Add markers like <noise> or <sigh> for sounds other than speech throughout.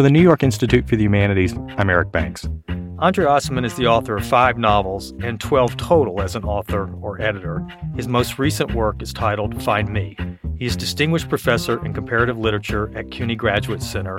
For the New York Institute for the Humanities, I'm Eric Banks. Andre Aciman is the author of five novels and 12 total as an author or editor. His most recent work is titled Find Me. He is Distinguished Professor in Comparative Literature at CUNY Graduate Center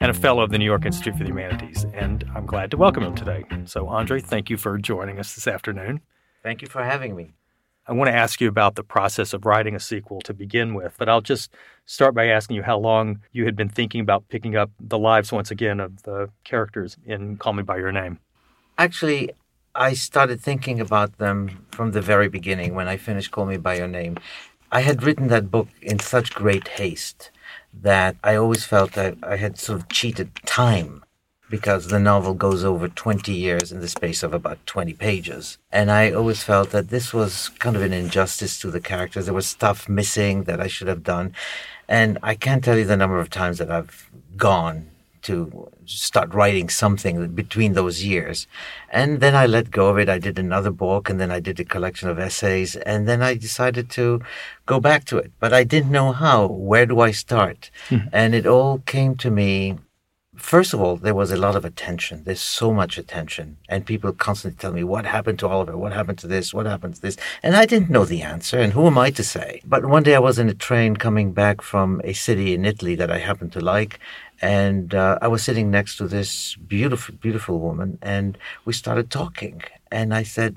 and a Fellow of the New York Institute for the Humanities. And I'm glad to welcome him today. So, Andre, thank you for joining us this afternoon. Thank you for having me. I want to ask you about the process of writing a sequel to begin with, but I'll just start by asking you how long you had been thinking about picking up the lives once again of the characters in Call Me By Your Name. Actually, I started thinking about them from the very beginning when I finished Call Me By Your Name. I had written that book in such great haste that I always felt that I had sort of cheated time because the novel goes over 20 years in the space of about 20 pages. And I always felt that this was kind of an injustice to the characters. There was stuff missing that I should have done. And I can't tell you the number of times that I've gone to start writing something between those years. And then I let go of it. I did another book and then I did a collection of essays and then I decided to go back to it. But I didn't know how. Where do I start? Mm-hmm. And it all came to me First of all, there was a lot of attention. There's so much attention. And people constantly tell me, what happened to Oliver? What happened to this? What happened to this? And I didn't know the answer. And who am I to say? But one day I was in a train coming back from a city in Italy that I happened to like. And uh, I was sitting next to this beautiful, beautiful woman. And we started talking. And I said,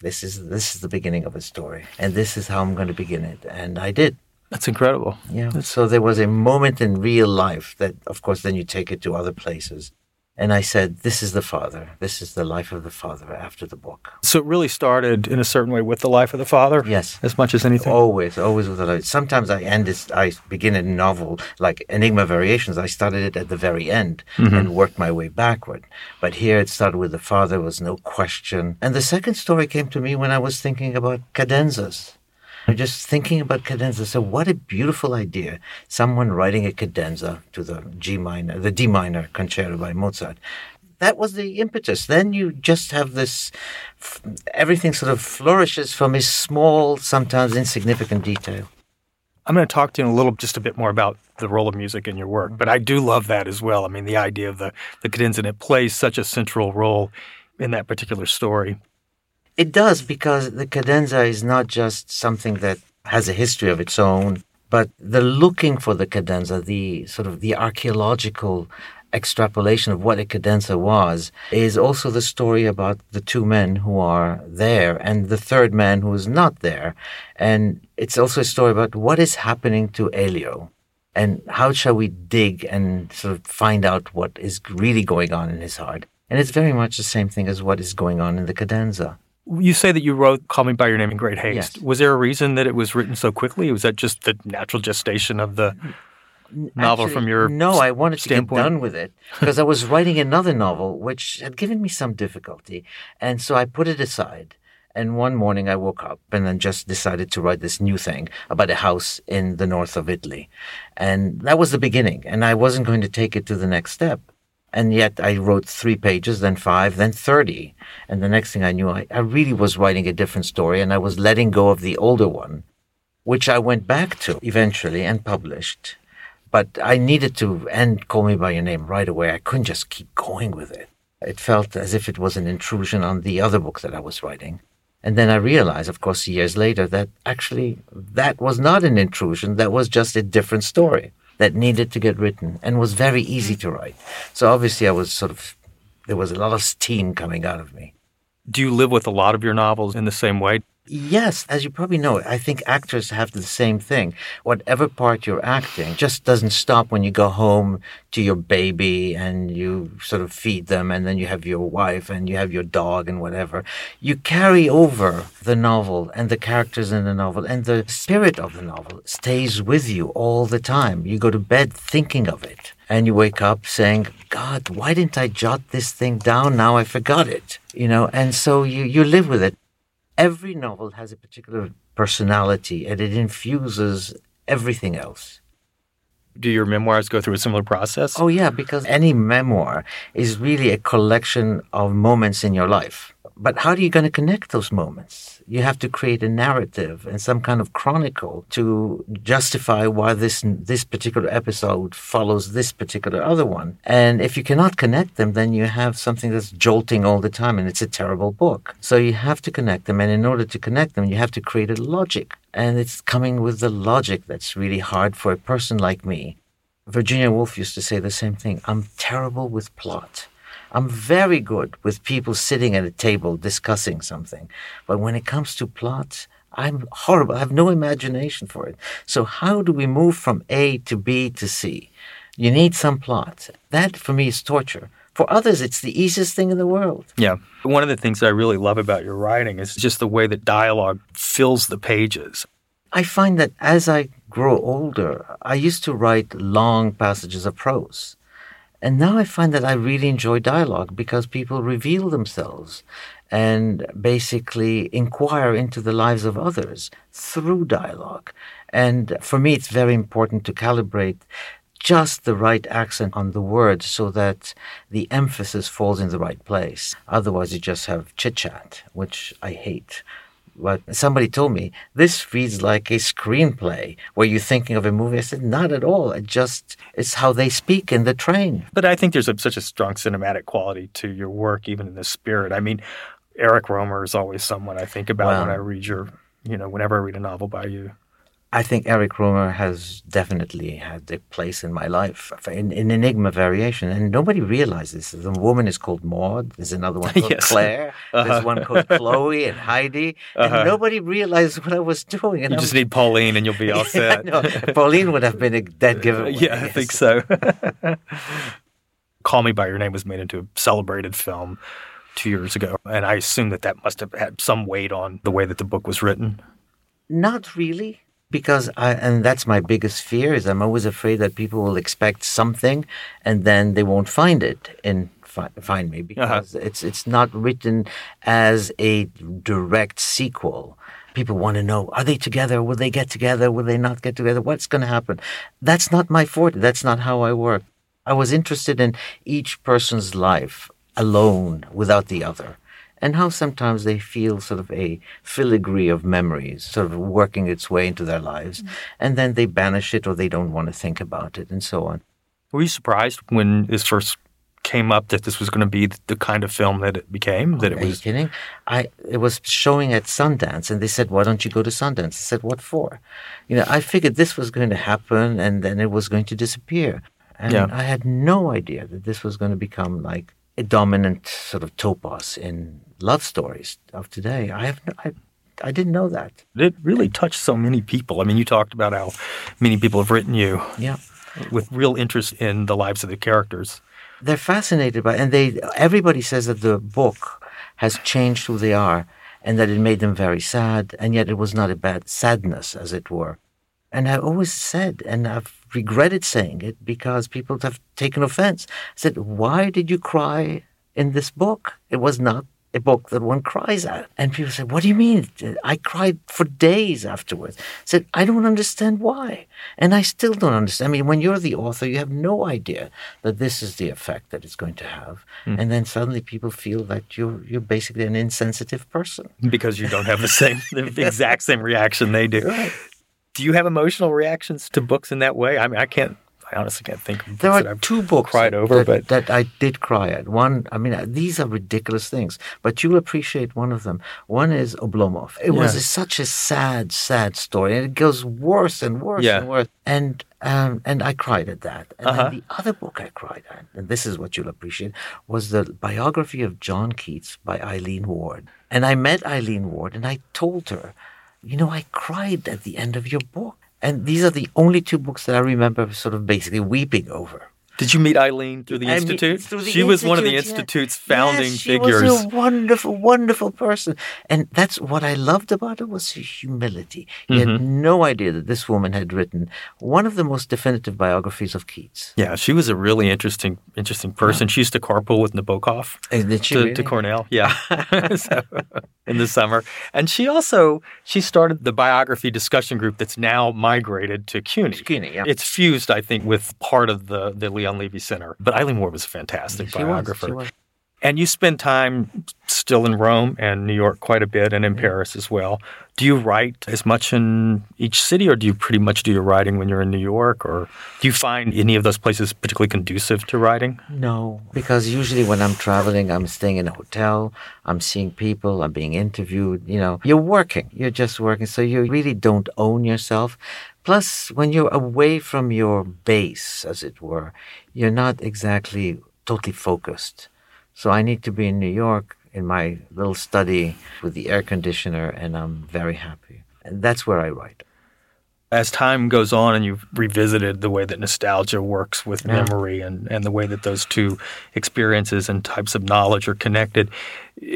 this is, this is the beginning of a story. And this is how I'm going to begin it. And I did. That's incredible. Yeah. That's... So there was a moment in real life that, of course, then you take it to other places. And I said, This is the Father. This is the life of the Father after the book. So it really started in a certain way with the life of the Father? Yes. As much as anything? Always, always with the life. Sometimes I end it, I begin a novel like Enigma Variations. I started it at the very end mm-hmm. and worked my way backward. But here it started with the Father, was no question. And the second story came to me when I was thinking about cadenzas. I'm just thinking about cadenza. So what a beautiful idea. Someone writing a cadenza to the G minor, the D minor concerto by Mozart. That was the impetus. Then you just have this, everything sort of flourishes from a small, sometimes insignificant detail. I'm going to talk to you in a little, just a bit more about the role of music in your work, but I do love that as well. I mean, the idea of the, the cadenza, and it plays such a central role in that particular story. It does because the cadenza is not just something that has a history of its own, but the looking for the cadenza, the sort of the archaeological extrapolation of what a cadenza was, is also the story about the two men who are there and the third man who is not there. And it's also a story about what is happening to Elio and how shall we dig and sort of find out what is really going on in his heart. And it's very much the same thing as what is going on in the cadenza. You say that you wrote Call Me By Your Name in great haste. Yes. Was there a reason that it was written so quickly? Was that just the natural gestation of the novel Actually, from your No, I wanted standpoint? to get done with it because I was writing another novel which had given me some difficulty. And so I put it aside. And one morning I woke up and then just decided to write this new thing about a house in the north of Italy. And that was the beginning. And I wasn't going to take it to the next step. And yet I wrote three pages, then five, then 30. And the next thing I knew, I, I really was writing a different story and I was letting go of the older one, which I went back to eventually and published. But I needed to end Call Me By Your Name right away. I couldn't just keep going with it. It felt as if it was an intrusion on the other book that I was writing. And then I realized, of course, years later, that actually that was not an intrusion. That was just a different story that needed to get written and was very easy to write. So obviously, I was sort of, there was a lot of steam coming out of me. Do you live with a lot of your novels in the same way? Yes, as you probably know, I think actors have the same thing. Whatever part you're acting just doesn't stop when you go home to your baby and you sort of feed them and then you have your wife and you have your dog and whatever. You carry over the novel and the characters in the novel and the spirit of the novel stays with you all the time. You go to bed thinking of it. and you wake up saying, God, why didn't I jot this thing down? Now I forgot it, you know, and so you, you live with it. Every novel has a particular personality and it infuses everything else. Do your memoirs go through a similar process? Oh, yeah, because any memoir is really a collection of moments in your life. But how are you going to connect those moments? You have to create a narrative and some kind of chronicle to justify why this this particular episode follows this particular other one. And if you cannot connect them, then you have something that's jolting all the time, and it's a terrible book. So you have to connect them, and in order to connect them, you have to create a logic. And it's coming with the logic that's really hard for a person like me. Virginia Woolf used to say the same thing. I'm terrible with plot. I'm very good with people sitting at a table discussing something. But when it comes to plots, I'm horrible. I have no imagination for it. So how do we move from A to B to C? You need some plot. That for me is torture. For others, it's the easiest thing in the world. Yeah. One of the things I really love about your writing is just the way that dialogue fills the pages. I find that as I grow older, I used to write long passages of prose. And now I find that I really enjoy dialogue because people reveal themselves and basically inquire into the lives of others through dialogue. And for me, it's very important to calibrate just the right accent on the words so that the emphasis falls in the right place. Otherwise, you just have chit chat, which I hate what somebody told me this reads like a screenplay. Were you thinking of a movie? I said not at all. It just it's how they speak in the train. But i think there's a, such a strong cinematic quality to your work even in the spirit. I mean eric rohmer is always someone i think about when i read your you know whenever i read a novel by you I think Eric Rohmer has definitely had a place in my life in, in Enigma Variation, and nobody realizes the woman is called Maud. There's another one <laughs> called yes. Claire. Uh-huh. There's one called <laughs> Chloe and Heidi, uh-huh. and nobody realized what I was doing. And you I'm, just need Pauline, and you'll be <laughs> all set. yeah, Pauline would have been a dead giveaway. Yeah, I think so. Call Me by Your Name was made into a celebrated film two years ago, and I assume that that must have had some weight on the way that the book was written. Not really because I, and that's my biggest fear is I'm always afraid that people will expect something and then they won't find it in Find Me uh-huh. because uh-huh. it's it's not written as a direct sequel. People want to know: Are they together? Will they get together? Will they not get together? What's going to happen? That's not my forte. That's not how I work. I was interested in each person's life alone, without the other and how sometimes they feel sort of a filigree of memories sort of working its way into their lives, mm-hmm. and then they banish it or they don't want to think about it, and so on. Were you surprised when this first came up that this was going to be the kind of film that it became? That it was kidding? I it was showing at Sundance, and they said, "Why don't you go to Sundance?" I said, "What for?" You know, I figured this was going to happen, and then it was going to disappear, and yeah. I had no idea that this was going to become like a dominant sort of topos in love stories of today. I have no, I, I didn't know that. It really touched so many people. I mean, you talked about how many people have written you. Yeah. With real interest in the lives of the characters. They're fascinated by and they everybody says that the book has changed who they are and that it made them very sad and yet it was not a bad sadness as it were. And I always said and I've regretted saying it because people have taken offense. I said, Why did you cry in this book? It was not a book that one cries at. And people said, What do you mean? I cried for days afterwards. I said, I don't understand why. And I still don't understand. I mean, when you're the author, you have no idea that this is the effect that it's going to have. Mm. And then suddenly people feel that you're you're basically an insensitive person. Because you don't have the same the exact same reaction they do. <laughs> Right do you have emotional reactions to books in that way? I mean, I can't. I honestly can't think. Of there are two books cried over, that, but that I did cry at. One, I mean, these are ridiculous things, but you'll appreciate one of them. One is Oblomov. It yeah. was a, such a sad, sad story, and it goes worse and worse yeah. and worse. And um, and I cried at that. And uh-huh. the other book I cried at, and this is what you'll appreciate, was the biography of John Keats by Aileen Ward. And I met Aileen Ward, and I told her you know, I cried at the end of your book. And these are the only two books that I remember sort of basically weeping over. Did you meet Aileen through the I institute? through the she was one of the institute, yeah. institute's founding yes, she figures. was a wonderful, wonderful person, and that's what I loved about her was her humility. He had Mm-hmm. no idea that this woman had written one of the most definitive biographies of Keats. yeah, she was a really interesting, interesting person. She used to carpool with Nabokov. She to, really? to Cornell. Yeah, <laughs> So, in the summer, and she also she started the biography discussion group that's now migrated to CUNY. CUNY, yeah. It's fused, I think, with part of the the Leon Levy Center. But Aileen Moore was a fantastic She was, biographer. she was. And you spend time still in Rome and New York quite a bit, and in Paris as well. Do you write as much in each city, or do you pretty much do your writing when you're in New York, or do you find any of those places particularly conducive to writing? No, because usually when I'm traveling, I'm staying in a hotel, I'm seeing people, I'm being interviewed. You know, you're working, you're just working, so you really don't own yourself. Plus, when you're away from your base, as it were, you're not exactly totally focused. So I need to be in New York in my little study with the air conditioner, and I'm very happy. And that's where I write. as time goes on and you've revisited the way that nostalgia works with memory and, and the way that those two experiences and types of knowledge are connected,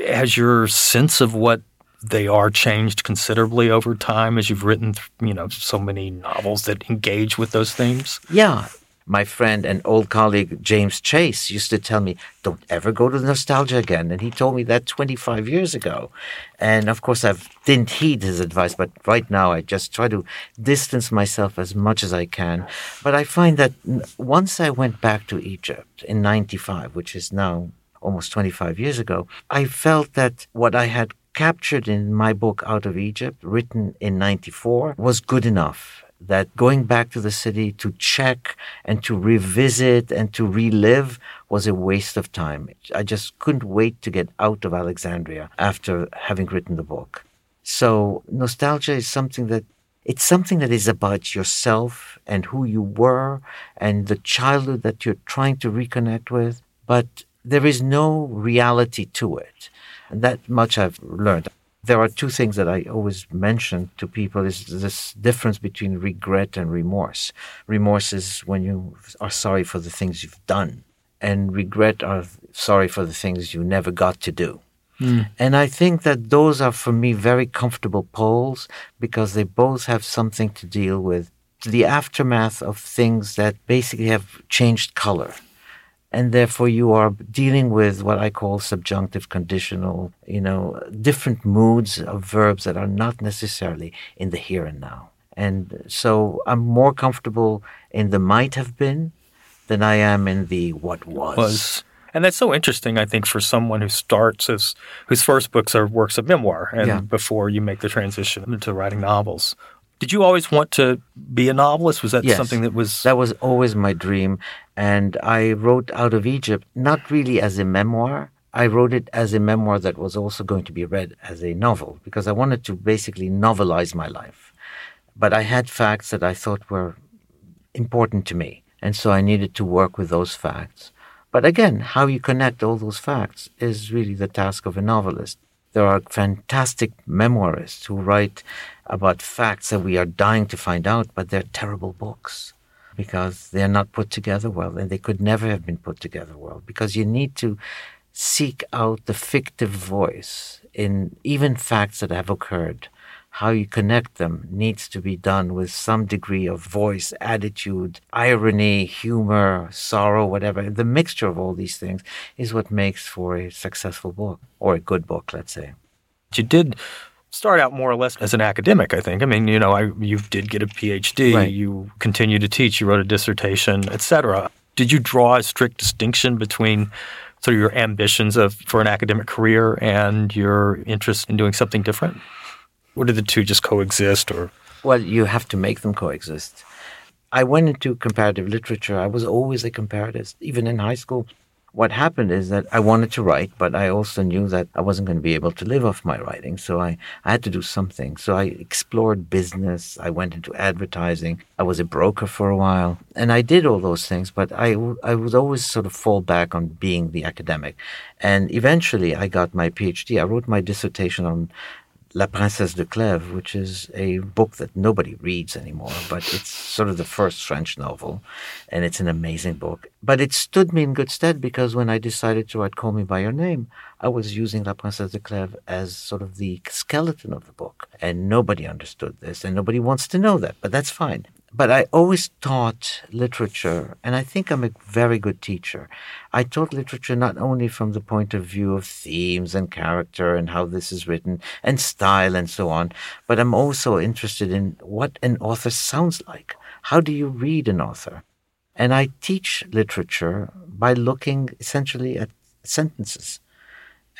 has your sense of what they are changed considerably over time as you've written, you know, so many novels that engage with those themes? Yeah. My friend and old colleague James Chace used to tell me, don't ever go to nostalgia again. And he told me that 25 years ago. And of course, I didn't heed his advice, but right now I just try to distance myself as much as I can. But I find that once I went back to Egypt in 95, which is now almost 25 years ago, I felt that what I had captured in my book Out of Egypt, written in 94, was good enough. That going back to the city to check and to revisit and to relive was a waste of time. I just couldn't wait to get out of Alexandria after having written the book. So nostalgia is something that it's something that is about yourself and who you were and the childhood that you're trying to reconnect with, but there is no reality to it. And that much I've learned. There are two things that I always mention to people is this difference between regret and remorse. Remorse is when you are sorry for the things you've done, and regret are sorry for the things you never got to do. Hmm. And I think that those are for me very comfortable poles because they both have something to deal with the aftermath of things that basically have changed color. And therefore you are dealing with what I call subjunctive conditional, you know, different moods of verbs that are not necessarily in the here and now. And so I'm more comfortable in the might have been than I am in the what was. was. And that's so interesting, I think, for someone who starts as whose first books are works of memoir, and Yeah. before you make the transition into writing novels. Did you always want to be a novelist? Was that Yes. something that was That was always my dream. And I wrote Out of Egypt not really as a memoir. I wrote it as a memoir that was also going to be read as a novel because I wanted to basically novelize my life. But I had facts that I thought were important to me. And so I needed to work with those facts. But again, how you connect all those facts is really the task of a novelist. There are fantastic memoirists who write about facts that we are dying to find out, but they're terrible books because they're not put together well and they could never have been put together well because you need to seek out the fictive voice in even facts that have occurred. How you connect them needs to be done with some degree of voice, attitude, irony, humor, sorrow, whatever. The mixture of all these things is what makes for a successful book or a good book, let's say. you did start out more or less as an academic, I think. I mean, you know, I, you did get a PhD, Right. you continue to teach, you wrote a dissertation, etc. Did you draw a strict distinction between sort of your ambitions of for an academic career and your interest in doing something different? Or did the two just coexist or Well, you have to make them coexist. I went into comparative literature. I was always a comparatist, even in high school. What happened is that I wanted to write, but I also knew that I wasn't going to be able to live off my writing. So I, I had to do something. So I explored business. I went into advertising. I was a broker for a while. And I did all those things, but I, I would always sort of fall back on being the academic. And eventually I got my PhD. I wrote my dissertation on La Princesse de Clèves, which is a book that nobody reads anymore, but it's sort of the first French novel, and it's an amazing book. But it stood me in good stead because when I decided to write Call Me By Your Name, I was using La Princesse de Clèves as sort of the skeleton of the book. And nobody understood this, and nobody wants to know that, but that's fine. But I always taught literature, and I think I'm a very good teacher. I taught literature not only from the point of view of themes and character and how this is written and style and so on, but I'm also interested in what an author sounds like. How do you read an author? And I teach literature by looking essentially at sentences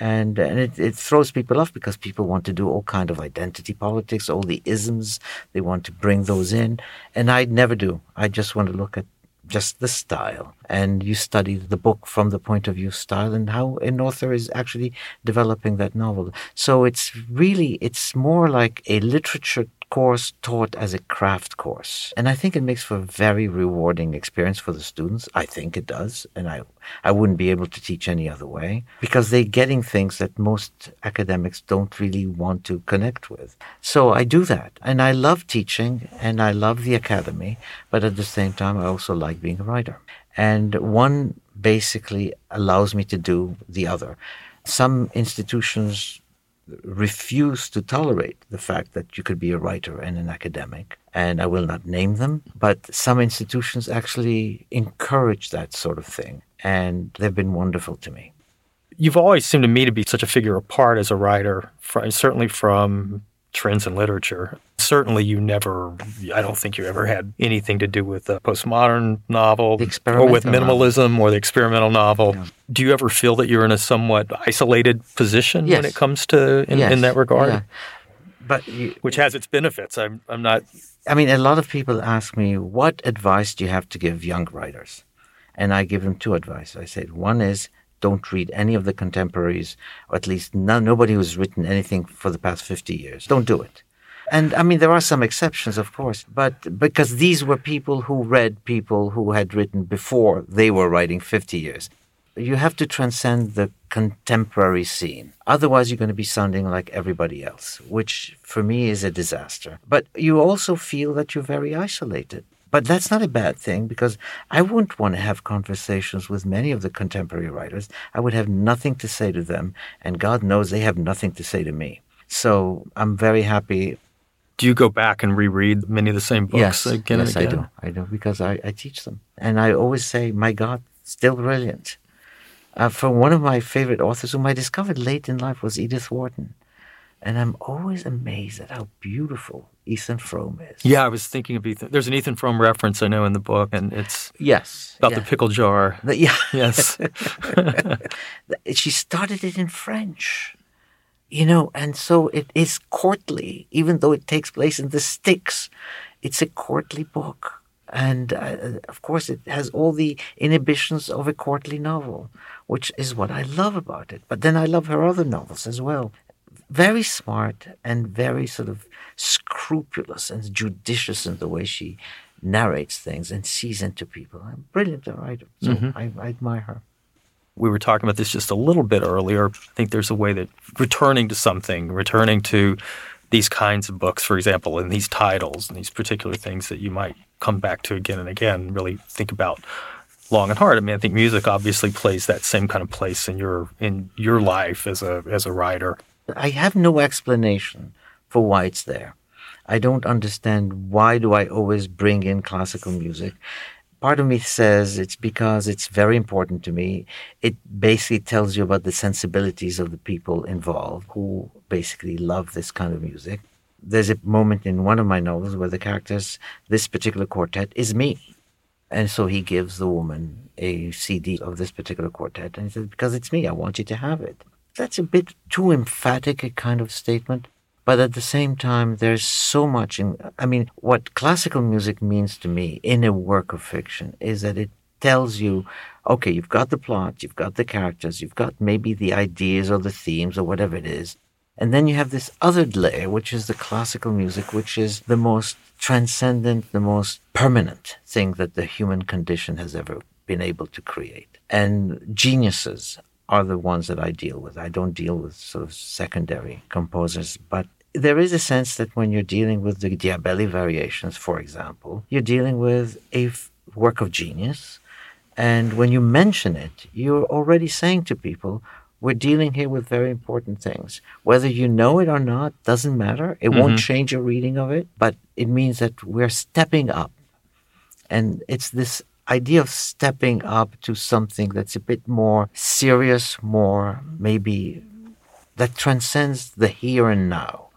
and, and it, it throws people off because people want to do all kind of identity politics, all the isms. They want to bring those in, and I never do. I just want to look at just the style, and you study the book from the point of view of style and how an author is actually developing that novel. So it's really it's more like a literature course taught as a craft course. And I think it makes for a very rewarding experience for the students. I think it does. And I, I wouldn't be able to teach any other way because they're getting things that most academics don't really want to connect with. So I do that. And I love teaching and I love the academy. But at the same time, I also like being a writer. And one basically allows me to do the other. Some institutions refuse to tolerate the fact that you could be a writer and an academic. And I will not name them, but some institutions actually encourage that sort of thing. And they've been wonderful to me. You've always seemed to me to be such a figure apart as a writer, certainly from trends in literature. Certainly, you never, I don't think you ever had anything to do with the postmodern novel or with minimalism novel. or the experimental novel. Yeah. Do you ever feel that you're in a somewhat isolated position yes. when it comes to in, yes. in that regard? Yeah. But you, which has its benefits. I'm, I'm not. I mean, a lot of people ask me, what advice do you have to give young writers? And I give them two advice. I said, one is don't read any of the contemporaries, or at least no, nobody who's written anything for the past 50 years. Don't do it. And I mean, there are some exceptions, of course, but because these were people who read people who had written before they were writing 50 years. You have to transcend the contemporary scene. Otherwise, you're going to be sounding like everybody else, which for me is a disaster. But you also feel that you're very isolated. But that's not a bad thing because I wouldn't want to have conversations with many of the contemporary writers. I would have nothing to say to them, and God knows they have nothing to say to me. So I'm very happy. Do you go back and reread many of the same books yes, again yes, and again? I do. I do because I, I teach them. And I always say, my God, still brilliant. Uh, for one of my favorite authors whom I discovered late in life was Edith Wharton. And I'm always amazed at how beautiful Ethan Frome is. Yeah, I was thinking of Ethan. There's an Ethan Frome reference I know in the book, and it's yes about yeah. the pickle jar. The, yeah, yes. <laughs> she started it in French, you know, and so it is courtly, even though it takes place in the sticks. It's a courtly book, and uh, of course, it has all the inhibitions of a courtly novel, which is what I love about it. But then I love her other novels as well very smart and very sort of scrupulous and judicious in the way she narrates things and sees into people. A brilliant writer. So mm-hmm. I, I admire her. We were talking about this just a little bit earlier. I think there's a way that returning to something, returning to these kinds of books, for example, and these titles and these particular things that you might come back to again and again, really think about long and hard. I mean, I think music obviously plays that same kind of place in your in your life as a as a writer. I have no explanation for why it's there. I don't understand why do I always bring in classical music. Part of me says it's because it's very important to me. It basically tells you about the sensibilities of the people involved who basically love this kind of music. There's a moment in one of my novels where the characters, this particular quartet, is me. And so he gives the woman a CD of this particular quartet and he says, Because it's me, I want you to have it that's a bit too emphatic a kind of statement. But at the same time, there's so much in, I mean, what classical music means to me in a work of fiction is that it tells you, okay, you've got the plot, you've got the characters, you've got maybe the ideas or the themes or whatever it is. And then you have this other layer, which is the classical music, which is the most transcendent, the most permanent thing that the human condition has ever been able to create. And geniuses are the ones that I deal with. I don't deal with sort of secondary composers, but there is a sense that when you're dealing with the Diabelli variations, for example, you're dealing with a f- work of genius. And when you mention it, you're already saying to people, we're dealing here with very important things. Whether you know it or not doesn't matter. It mm-hmm. won't change your reading of it, but it means that we're stepping up. And it's this idea of stepping up to something that's a bit more serious, more maybe that transcends the here and now.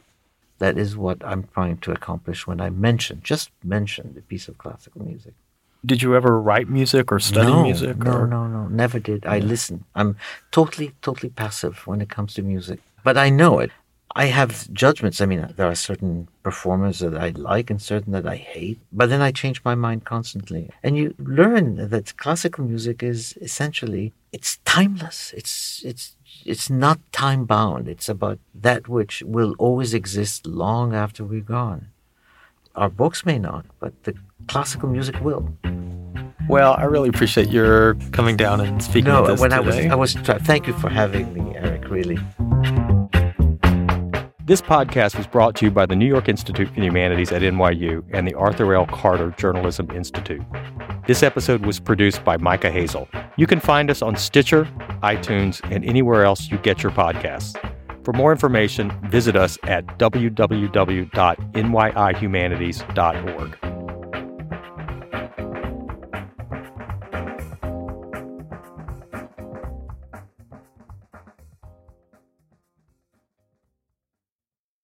That is what I'm trying to accomplish when I mention, just mention the piece of classical music. Did you ever write music or study no, music? No, or? no, no, never did. I listen. I'm totally, totally passive when it comes to music, but I know it. I have judgments. I mean, there are certain performers that I like and certain that I hate, but then I change my mind constantly. And you learn that classical music is essentially it's timeless. It's it's it's not time bound. It's about that which will always exist long after we're gone. Our books may not, but the classical music will. Well, I really appreciate your coming down and speaking no, when today. I was, I was. Thank you for having me, Eric. Really. This podcast was brought to you by the New York Institute for the Humanities at NYU and the Arthur L. Carter Journalism Institute. This episode was produced by Micah Hazel. You can find us on Stitcher, iTunes, and anywhere else you get your podcasts. For more information, visit us at www.nyihumanities.org.